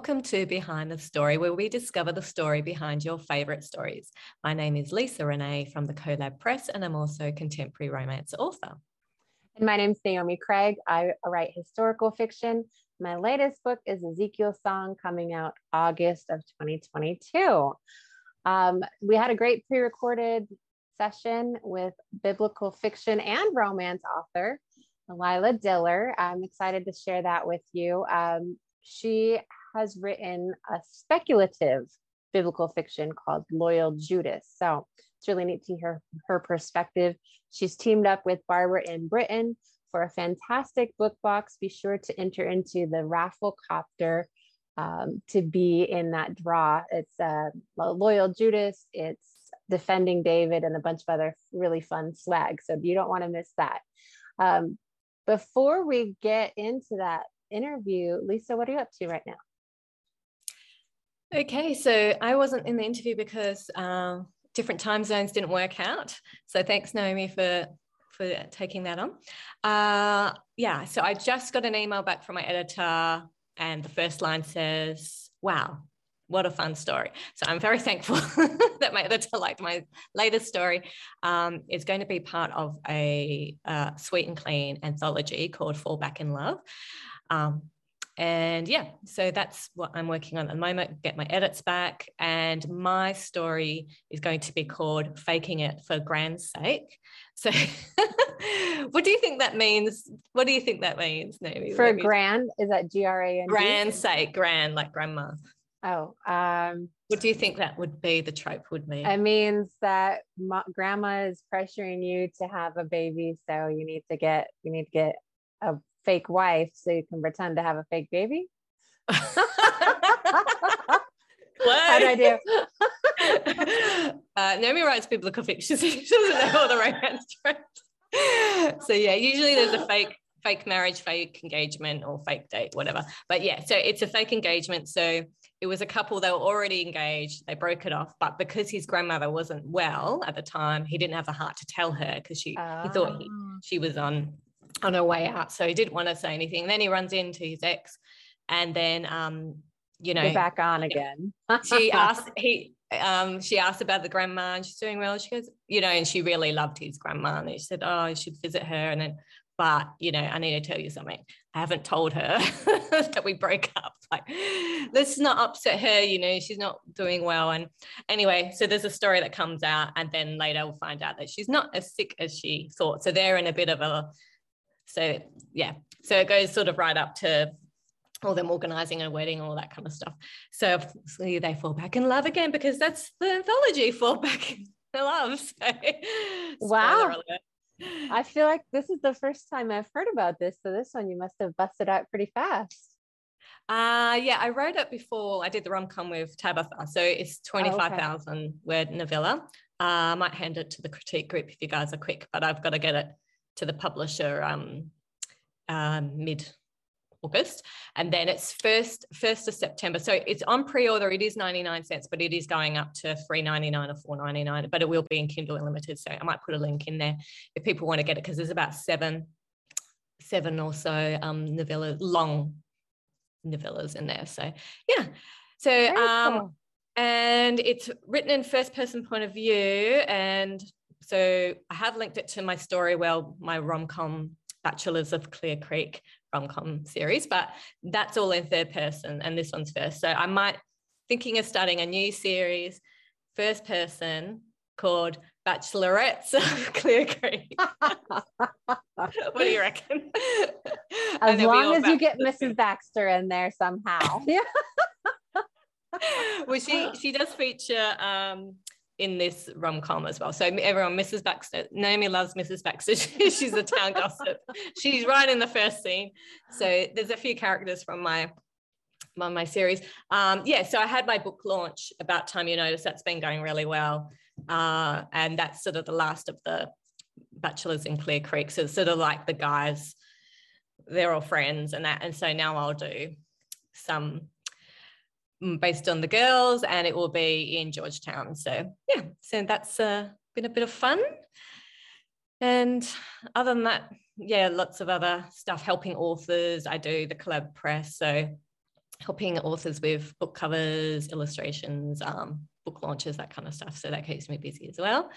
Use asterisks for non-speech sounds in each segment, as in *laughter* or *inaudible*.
Welcome to Behind the Story, where we discover the story behind your favourite stories. My name is Lisa Renee from the CoLab Press, and I'm also a contemporary romance author. And my name is Naomi Craig. I write historical fiction. My latest book is Ezekiel Song, coming out August of 2022. Um, we had a great pre recorded session with biblical fiction and romance author. Lila Diller. I'm excited to share that with you. Um, she has written a speculative biblical fiction called Loyal Judas. So it's really neat to hear her perspective. She's teamed up with Barbara M. Britton for a fantastic book box. Be sure to enter into the raffle copter um, to be in that draw. It's uh, Loyal Judas, it's Defending David, and a bunch of other really fun swag. So you don't want to miss that. Um, before we get into that interview, Lisa, what are you up to right now? Okay, so I wasn't in the interview because um, different time zones didn't work out. So thanks, Naomi, for for taking that on. Uh, yeah, so I just got an email back from my editor, and the first line says, "Wow, what a fun story!" So I'm very thankful *laughs* that my editor liked my latest story. Um, it's going to be part of a uh, sweet and clean anthology called "Fall Back in Love." Um, and yeah, so that's what I'm working on at the moment, get my edits back. And my story is going to be called Faking It for Grand's Sake. So *laughs* what do you think that means? What do you think that means, Naomi? For grand, is that G R A N? Grand sake, grand, like grandma. Oh, um, what do you think that would be? The trope would mean It means that ma- grandma is pressuring you to have a baby, so you need to get you need to get a fake wife so you can pretend to have a fake baby? *laughs* How do I do? *laughs* uh, Naomi writes biblical fiction. *laughs* She doesn't know all the romance tropes. So yeah, usually there's a fake fake marriage, fake engagement, or fake date, whatever. But yeah, so it's a fake engagement. So it was a couple they were already engaged. They broke it off, but because his grandmother wasn't well at the time, he didn't have the heart to tell her because she he thought he, ah. she was on on her way out. So he didn't want to say anything. Then he runs into his ex, and then um, you know, You're back on again. *laughs* she *laughs* asked he um she asked about the grandma and she's doing well. She goes, you know, and she really loved his grandma. And she said, Oh, I should visit her. And then, but you know, I need to tell you something. I haven't told her *laughs* that we broke up. Like, let's not upset her, you know, she's not doing well. And anyway, so there's a story that comes out, and then later we'll find out that she's not as sick as she thought. So they're in a bit of a so yeah, so it goes sort of right up to all them organizing a wedding, all that kind of stuff. So, so they fall back in love again because that's the anthology, fall back in love. *laughs* So, wow. I feel like this is the first time I've heard about this. So this one you must have busted out pretty fast. Uh yeah, I wrote it before I did the rom-com with Tabitha. So it's 25,000 oh, okay. word novella. Uh, I might hand it to the critique group if you guys are quick, but I've got to get it to the publisher um, uh, mid August, and then it's first first of September. So it's on pre-order. It is ninety nine cents, but it is going up to three ninety nine or four ninety nine. But it will be in Kindle Unlimited. So I might put a link in there if people want to get it because there's about seven seven or so um, novellas, long novellas in there. So yeah. So um, cool. and it's written in first person point of view and so I have linked it to my story, well, my rom-com Bachelors of Clear Creek rom-com series, but that's all in third person and this one's first. So I might thinking of starting a new series, first person called Bachelorettes of *laughs* Clear Creek. *laughs* what do you reckon? *laughs* As long as you get Mrs. Baxter in there somehow. Yeah. well, she she does feature um, in this rom com as well. So everyone, Mrs. Baxter, Naomi loves Mrs. Baxter. *laughs* She's a town gossip. She's right in the first scene. So there's a few characters from my my, my series. Um, yeah, so I had my book launch about time you notice. That's been going really well, uh, and that's sort of the last of the bachelors in Clear Creek. So it's sort of like the guys, they're all friends and that. And so now I'll do some based on the girls and it will be in Georgetown. So yeah, so that's uh, been a bit of fun. And other than that, yeah, lots of other stuff helping authors. I do the CoLab Press. So helping authors with book covers, illustrations, um, book launches, that kind of stuff. So that keeps me busy as well.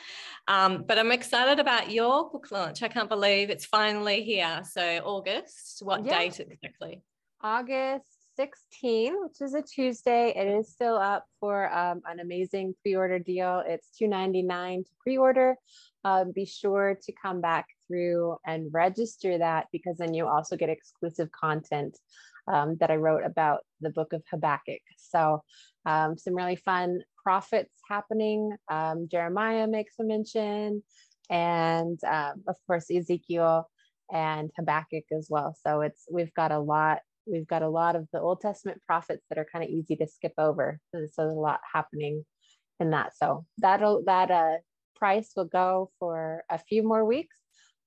Um, but I'm excited about your book launch. I can't believe it's finally here. So August, what yeah. date exactly? August 16, which is a Tuesday. It is still up for um, an amazing pre-order deal. It's $2.99 to pre-order. Um, be sure to come back through and register that because then you also get exclusive content um, that I wrote about the book of Habakkuk. So um, some really fun prophets happening. Um, Jeremiah makes a mention, and um, of course Ezekiel and Habakkuk as well. So it's we've got a lot. We've got a lot of the Old Testament prophets that are kind of easy to skip over. So there's a lot happening in that. So that'll that uh, price will go for a few more weeks.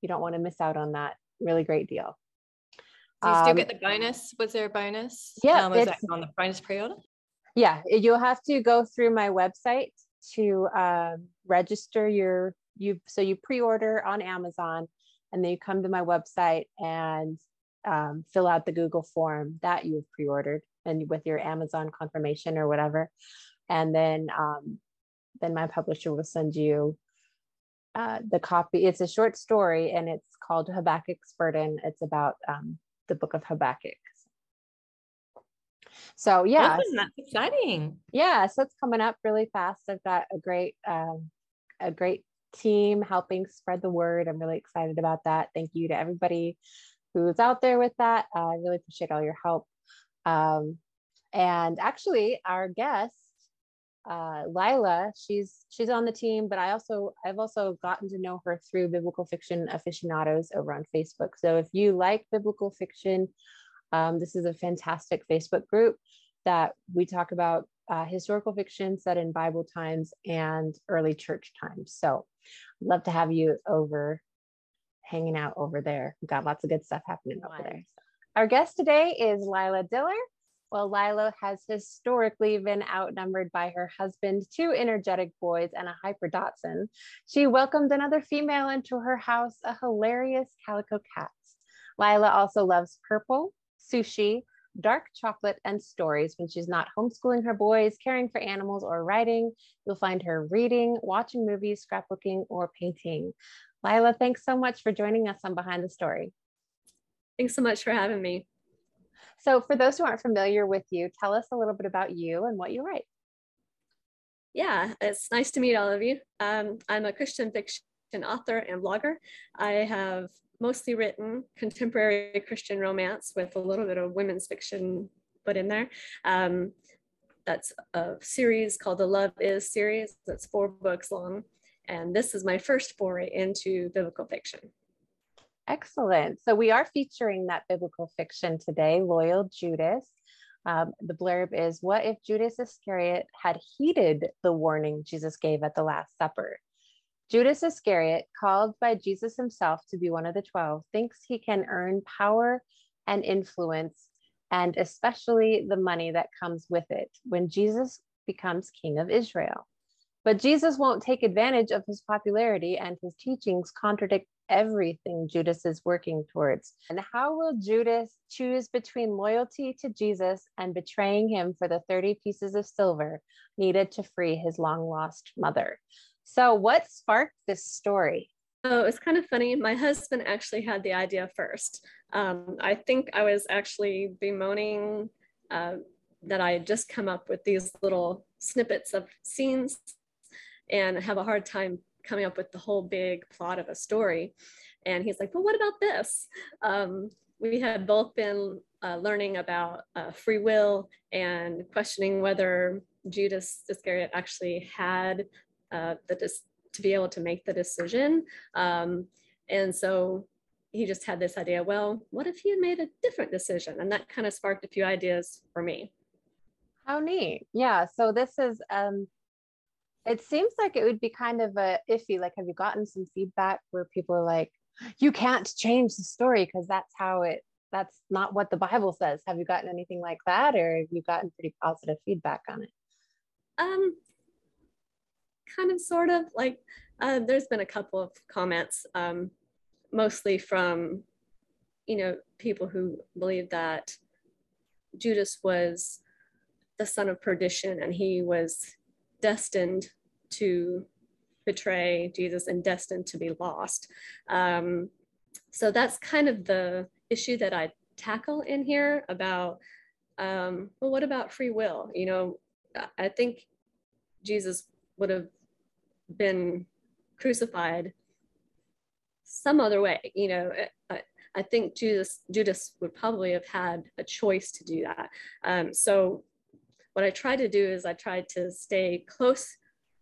You don't want to miss out on that really great deal. Do you still um, get the bonus? Was there a bonus? Yeah, um, was that on the bonus pre-order? Yeah, you'll have to go through my website to uh, register your you. So you pre-order on Amazon, and then you come to my website and um, fill out the Google form that you've pre-ordered, and with your Amazon confirmation or whatever, and then um, then my publisher will send you uh, the copy. It's a short story, and it's called Habakkuk's Burden. It's about um, the book of Habakkuk. So yeah, that's exciting. Yeah, so it's coming up really fast. I've got a great, um, a great team helping spread the word. I'm really excited about that. Thank you to everybody who's out there with that. Uh, I really appreciate all your help. Um, and actually, our guest, uh, Lila, she's she's on the team, but I also I've also gotten to know her through Biblical Fiction Aficionados over on Facebook. So if you like biblical fiction, um, this is a fantastic Facebook group that we talk about uh, historical fiction set in Bible times and early church times. So, love to have you over hanging out over there. We've got lots of good stuff happening over there. Our guest today is Lila Diller. Well, Lila has historically been outnumbered by her husband, two energetic boys, and a hyper dachshund. She welcomed another female into her house, a hilarious calico cat. Lila also loves purple, sushi, dark chocolate, and stories when she's not homeschooling her boys, caring for animals, or writing. You'll find her reading, watching movies, scrapbooking, or painting. Lila, thanks so much for joining us on Behind the Story. Thanks so much for having me. So, for those who aren't familiar with you, tell us a little bit about you and what you write. Yeah, it's nice to meet all of you. Um, I'm a Christian fiction author and blogger. I have mostly written contemporary Christian romance with a little bit of women's fiction put in there. Um, that's a series called the Love Is series. That's four books long. And this is my first foray into biblical fiction. Excellent. So we are featuring that biblical fiction today, Loyal Judas. Um, the blurb is What if Judas Iscariot had heeded the warning Jesus gave at the Last Supper? Judas Iscariot, called by Jesus himself to be one of the 12, thinks he can earn power and influence, and especially the money that comes with it when Jesus becomes king of Israel. But Jesus won't take advantage of his popularity, and his teachings contradict everything Judas is working towards. And how will Judas choose between loyalty to Jesus and betraying him for the 30 pieces of silver needed to free his long lost mother? So, what sparked this story? Oh, it's kind of funny. My husband actually had the idea first. Um, I think I was actually bemoaning uh, that I had just come up with these little snippets of scenes and have a hard time coming up with the whole big plot of a story. And he's like, well, what about this? Um, we had both been uh, learning about uh, free will and questioning whether Judas Iscariot actually had uh, the to be able to make the decision. Um, and so he just had this idea, well, what if he had made a different decision? And that kind of sparked a few ideas for me. How neat. Yeah. So this is, um, it seems like it would be kind of a iffy. Like, have you gotten some feedback where people are like, you can't change the story because that's how it, that's not what the Bible says. Have you gotten anything like that or have you gotten pretty positive feedback on it? Um, kind of sort of like uh, there's been a couple of comments um, mostly from you know people who believe that Judas was the son of perdition and he was destined to betray Jesus and destined to be lost. Um, so that's kind of the issue that I tackle in here about, um, well, what about free will? You know, I think Jesus would have been crucified some other way. You know, I, I think Judas Judas would probably have had a choice to do that. Um, so what I tried to do is I tried to stay close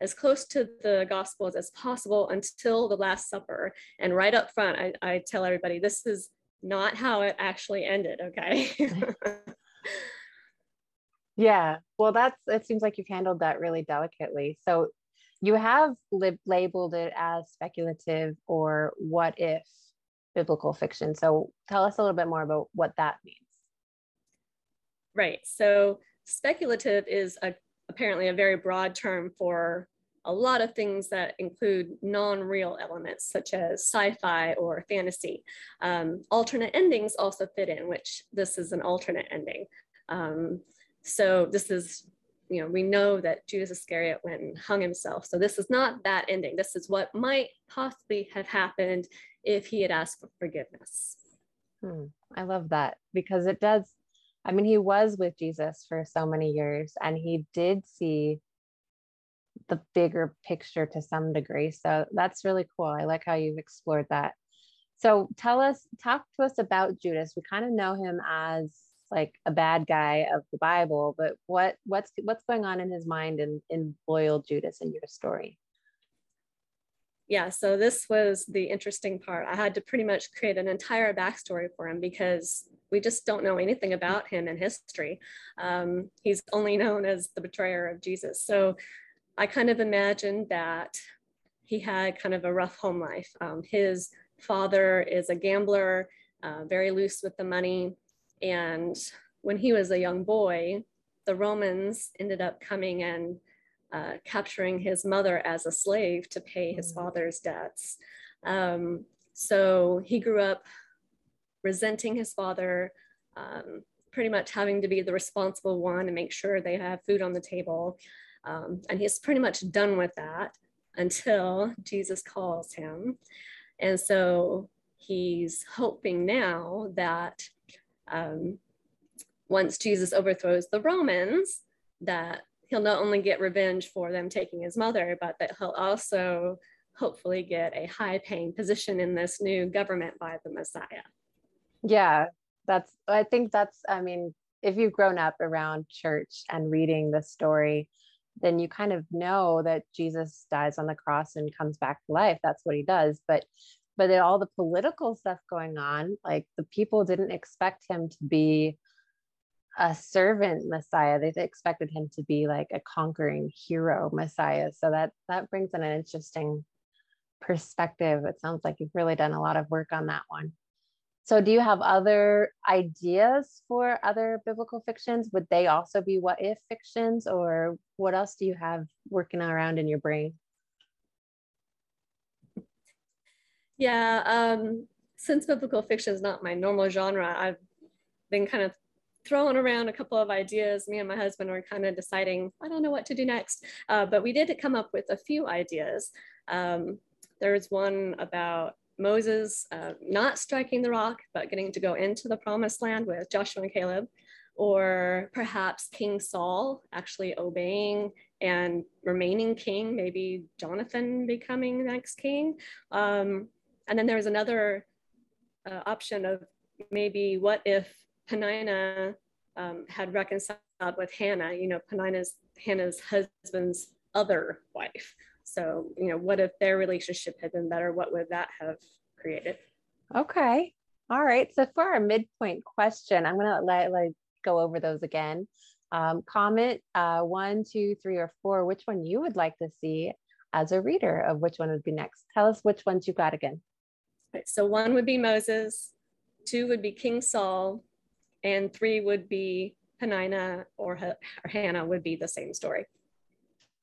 as close to the gospels as possible until the last supper and right up front I, I tell everybody this is not how it actually ended okay *laughs* yeah well that's it seems like you've handled that really delicately so you have lib- labeled it as speculative or what if biblical fiction. So tell us a little bit more about what that means. Right. So speculative is a, apparently a very broad term for a lot of things that include non-real elements such as sci-fi or fantasy. Um, alternate endings also fit in, which this is an alternate ending. Um, so this is you know, we know that Judas Iscariot went and hung himself. So this is not that ending. This is what might possibly have happened if he had asked for forgiveness. Hmm. I love that because it does. I mean, he was with Jesus for so many years and he did see the bigger picture to some degree. So that's really cool. I like how you've explored that. So tell us, talk to us about Judas. We kind of know him as like a bad guy of the Bible, but what what's what's going on in his mind in, in loyal Judas in your story? Yeah, so this was the interesting part. I had to pretty much create an entire backstory for him because we just don't know anything about him in history. Um, he's only known as the betrayer of Jesus. So I kind of imagined that he had kind of a rough home life. Um, his father is a gambler, uh, very loose with the money. And when he was a young boy, the Romans ended up coming and uh, capturing his mother as a slave to pay his mm. father's debts. Um, so he grew up resenting his father, um, pretty much having to be the responsible one and make sure they have food on the table. Um, and he's pretty much done with that until Jesus calls him. And so he's hoping now that um, once Jesus overthrows the Romans, that he'll not only get revenge for them taking his mother, but that he'll also hopefully get a high paying position in this new government by the Messiah. Yeah, that's, I think that's, I mean, if you've grown up around church and reading the story, then you kind of know that Jesus dies on the cross and comes back to life. That's what he does. But but all the political stuff going on like the people didn't expect him to be a servant messiah. They expected him to be like a conquering hero messiah. So that that brings in an interesting perspective. It sounds like you've really done a lot of work on that one. So do you have other ideas for other biblical fictions? Would they also be what if fictions or what else do you have working around in your brain? Yeah, um, since biblical fiction is not my normal genre, I've been kind of throwing around a couple of ideas. Me and my husband were kind of deciding, I don't know what to do next. Uh, but we did come up with a few ideas. Um, there's one about Moses uh, not striking the rock, but getting to go into the promised land with Joshua and Caleb, or perhaps King Saul actually obeying and remaining king, maybe Jonathan becoming next king. Um, and then there was another uh, option of maybe what if Penina um, had reconciled with Hannah, you know, Penina's Hannah's husband's other wife. So, you know, what if their relationship had been better? What would that have created? Okay. All right. So for our midpoint question, I'm gonna let like go over those again. Um, comment uh, one, two, three, or four, which one you would like to see as a reader of which one would be next. Tell us which ones you got again. Right, so one would be Moses, two would be King Saul, and three would be Penina or, or Hannah would be the same story.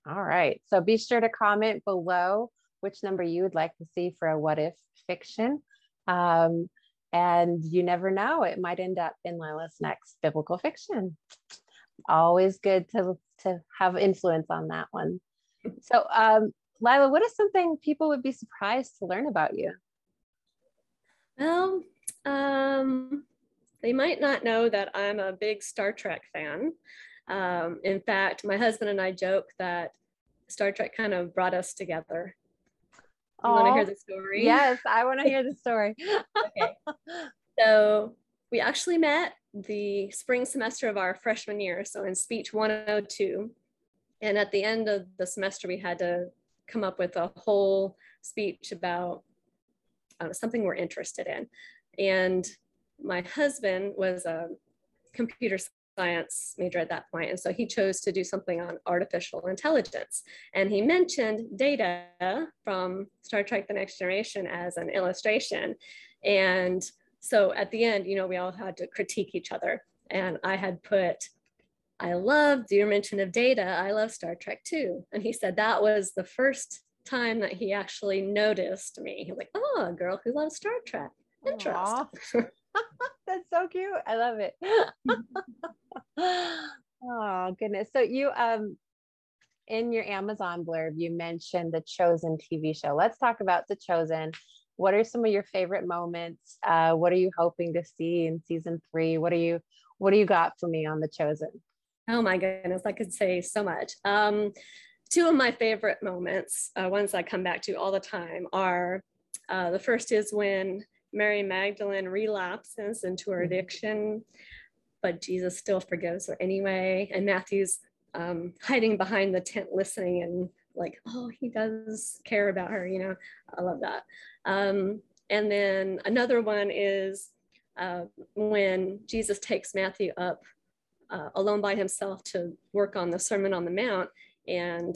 All right. So be sure to comment below which number you would like to see for a what if fiction. Um, And you never know, it might end up in Lila's next biblical fiction. Always good to, to have influence on that one. *laughs* So, um, Lila, what is something people would be surprised to learn about you? Well, um, they might not know that I'm a big Star Trek fan. Um, in fact, my husband and I joke that Star Trek kind of brought us together. You want to hear the story? Yes, I want to hear the story. *laughs* okay. So we actually met the spring semester of our freshman year, so in speech 102. And at the end of the semester, we had to come up with a whole speech about uh, something we're interested in. And my husband was a computer science major at that point, and so he chose to do something on artificial intelligence. And he mentioned data from Star Trek The Next Generation as an illustration. And so at the end, you know, we all had to critique each other. And I had put, I love your mention of data. I love Star Trek too. And he said that was the first time that he actually noticed me. He was like, oh, a girl who loves Star Trek. Interesting. *laughs* *laughs* That's so cute. I love it. *laughs* oh goodness. So you um in your Amazon blurb, you mentioned the Chosen TV show. Let's talk about the Chosen. What are some of your favorite moments? Uh, what are you hoping to see in season three? What are you what do you got for me on the Chosen? Oh my goodness, I could say so much. Um, two of my favorite moments, uh, ones I come back to all the time, are uh, the first is when Mary Magdalene relapses into her addiction, but Jesus still forgives her anyway. And Matthew's um, hiding behind the tent listening and like, oh, he does care about her, you know, I love that. Um, and then another one is uh, when Jesus takes Matthew up uh, alone by himself to work on the Sermon on the Mount. And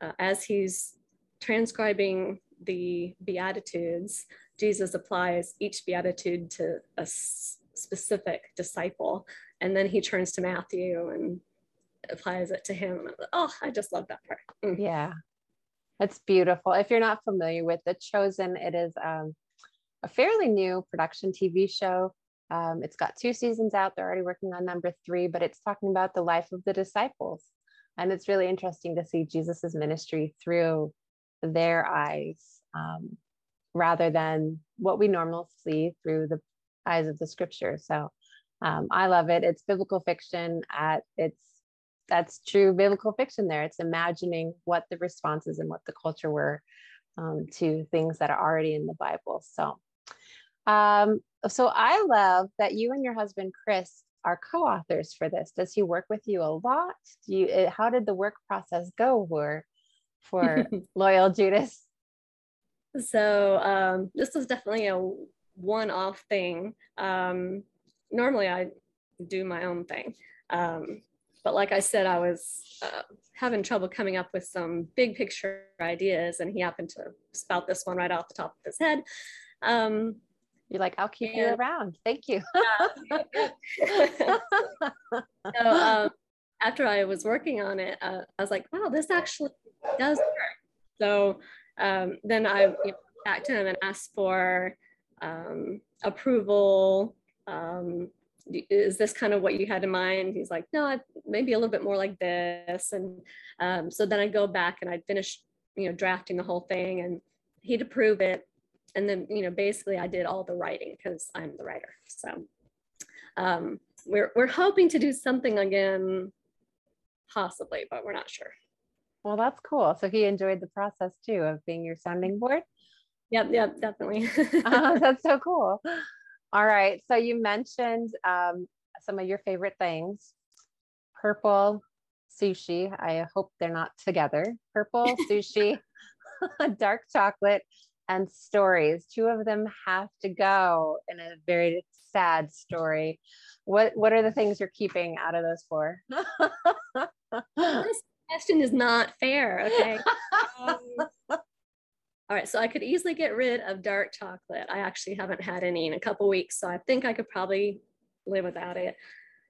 uh, as he's transcribing the Beatitudes, Jesus applies each beatitude to a specific disciple. And then he turns to Matthew and applies it to him. Like, oh, I just love that part. Mm. Yeah, that's beautiful. If you're not familiar with The Chosen, it is um, a fairly new production TV show. Um, it's got two seasons out. They're already working on number three, but it's talking about the life of the disciples. And it's really interesting to see Jesus's ministry through their eyes. Um, rather than what we normally see through the eyes of the scripture. So um, I love it. It's biblical fiction at its that's true biblical fiction there. It's imagining what the responses and what the culture were um, to things that are already in the Bible. So um, so I love that you and your husband Chris are co-authors for this. Does he work with you a lot? Do you eh, how did the work process go for for *laughs* Loyal Judas? So um, this was definitely a one-off thing. Um, normally I do my own thing. Um, but like I said, I was uh, having trouble coming up with some big picture ideas and he happened to spout this one right off the top of his head. Um, You're like, I'll keep and, you around. Thank you. *laughs* so um, after I was working on it, uh, I was like, wow, this actually does work. So um, then I back to him and asked for um, approval. Um, is this kind of what you had in mind? He's like, no, maybe a little bit more like this. And um, so then I'd go back and I'd finish, you know, drafting the whole thing and he'd approve it. And then, you know, basically I did all the writing because I'm the writer. So um, we're, we're hoping to do something again, possibly, but we're not sure. Well, that's cool. So he enjoyed the process too of being your sounding board. Yep, yep, definitely. *laughs* uh, that's so cool. All right. So you mentioned um, some of your favorite things purple sushi. I hope they're not together. Purple *laughs* sushi, *laughs* dark chocolate, and stories. Two of them have to go in a very sad story. What What are the things you're keeping out of those four? Question is not fair. Okay. *laughs* um, all right, so I could easily get rid of dark chocolate. I actually haven't had any in a couple weeks, so I think I could probably live without it.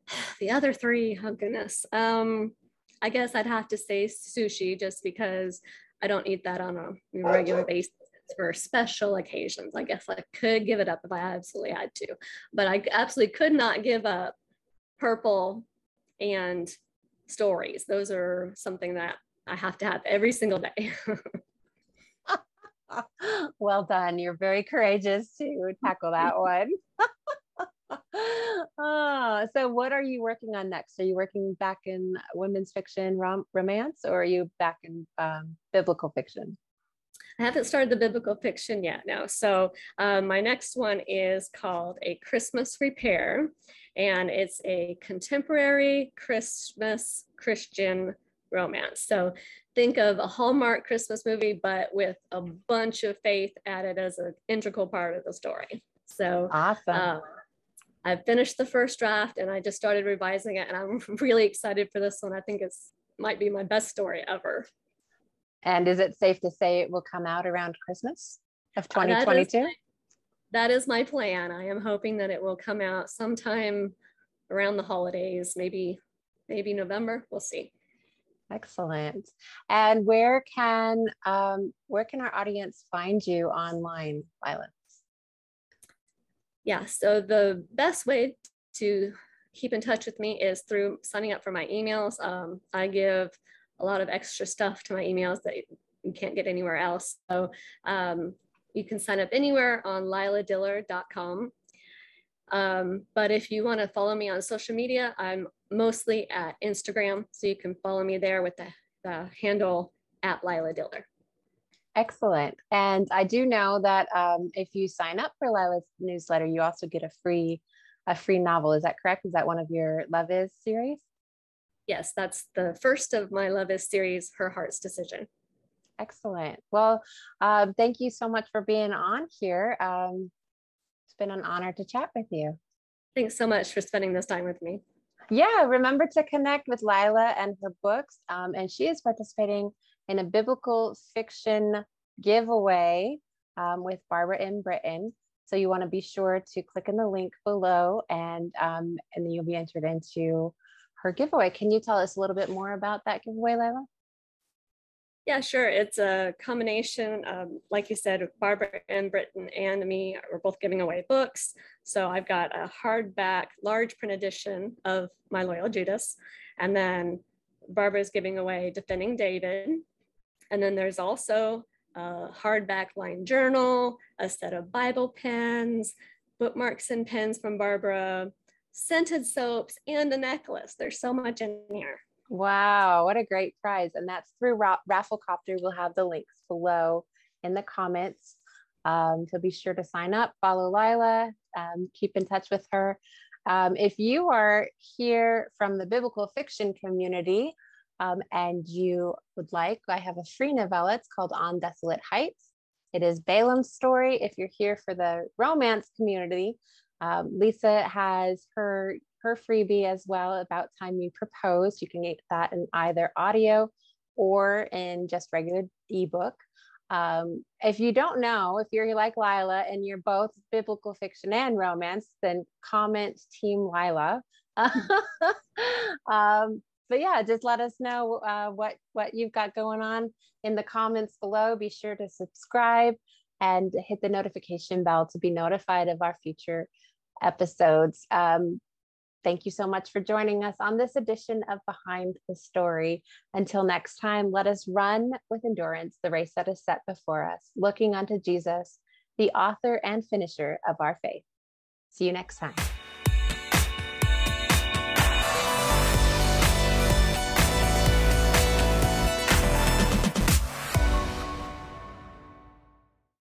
*sighs* The other three, oh goodness. Um, I guess I'd have to say sushi just because I don't eat that on a regular basis. For special occasions. I guess I could give it up if I absolutely had to, but I absolutely could not give up purple and stories. Those are something that I have to have every single day. *laughs* well done. You're very courageous to tackle that one. oh, *laughs* so what are you working on next? Are you working back in women's fiction rom- romance or are you back in um, biblical fiction? I haven't started the biblical fiction yet, no. So um, my next one is called A Christmas Repair, and it's a contemporary Christmas Christian romance. So think of a Hallmark Christmas movie, but with a bunch of faith added as an integral part of the story. So awesome. Uh, I've finished the first draft and I just started revising it, and I'm *laughs* really excited for this one. I think it's might be my best story ever. And is it safe to say it will come out around Christmas of 2022? Uh, that is my plan. I am hoping that it will come out sometime around the holidays, maybe maybe November. We'll see. Excellent. And where can um, where can our audience find you online, Lila? Yeah, so the best way to keep in touch with me is through signing up for my emails. Um, I give a lot of extra stuff to my emails that you can't get anywhere else. So um, you can sign up anywhere on liladiller.com. Um, but if you want to follow me on social media, I'm mostly at Instagram. So you can follow me there with the, the handle at Lila Diller. Excellent. And I do know that um, if you sign up for Lila's newsletter, you also get a free a free novel. Is that correct? Is that one of your Love Is series? Yes, that's the first of my Love Is series, Her Heart's Decision. Excellent. Well, um, thank you so much for being on here. Um, it's been an honor to chat with you. Thanks so much for spending this time with me. Yeah, remember to connect with Lila and her books. Um, and she is participating in a biblical fiction giveaway um, with Barbara M. Britton. So you want to be sure to click in the link below and, um, and then you'll be entered into her giveaway. Can you tell us a little bit more about that giveaway, Lila? Yeah, sure. It's a combination, um, like you said, Barbara M. Britton and me are both giving away books. So I've got a hardback, large print edition of My Loyal Judas. And then Barbara's giving away Defending David. And then there's also a hardback line journal, a set of Bible pens, bookmarks and pens from Barbara, scented soaps, and a necklace. There's so much in here. Wow, what a great prize. And that's through Ra- Rafflecopter. We'll have the links below in the comments. Um, so be sure to sign up, follow Lila, um, keep in touch with her. Um, if you are here from the biblical fiction community um, and you would like, I have a free novella. It's called On Desolate Heights. It is Balaam's story. If you're here for the romance community, um, Lisa has her her freebie as well about time you proposed. You can get that in either audio or in just regular ebook. Um, if you don't know, if you're like Lila and you're both biblical fiction and romance, then comment Team Lila. *laughs* um, but yeah, just let us know uh, what what you've got going on in the comments below. Be sure to subscribe and hit the notification bell to be notified of our future episodes. Um, Thank you so much for joining us on this edition of Behind the Story. Until next time, let us run with endurance the race that is set before us, looking unto Jesus, the author and finisher of our faith. See you next time.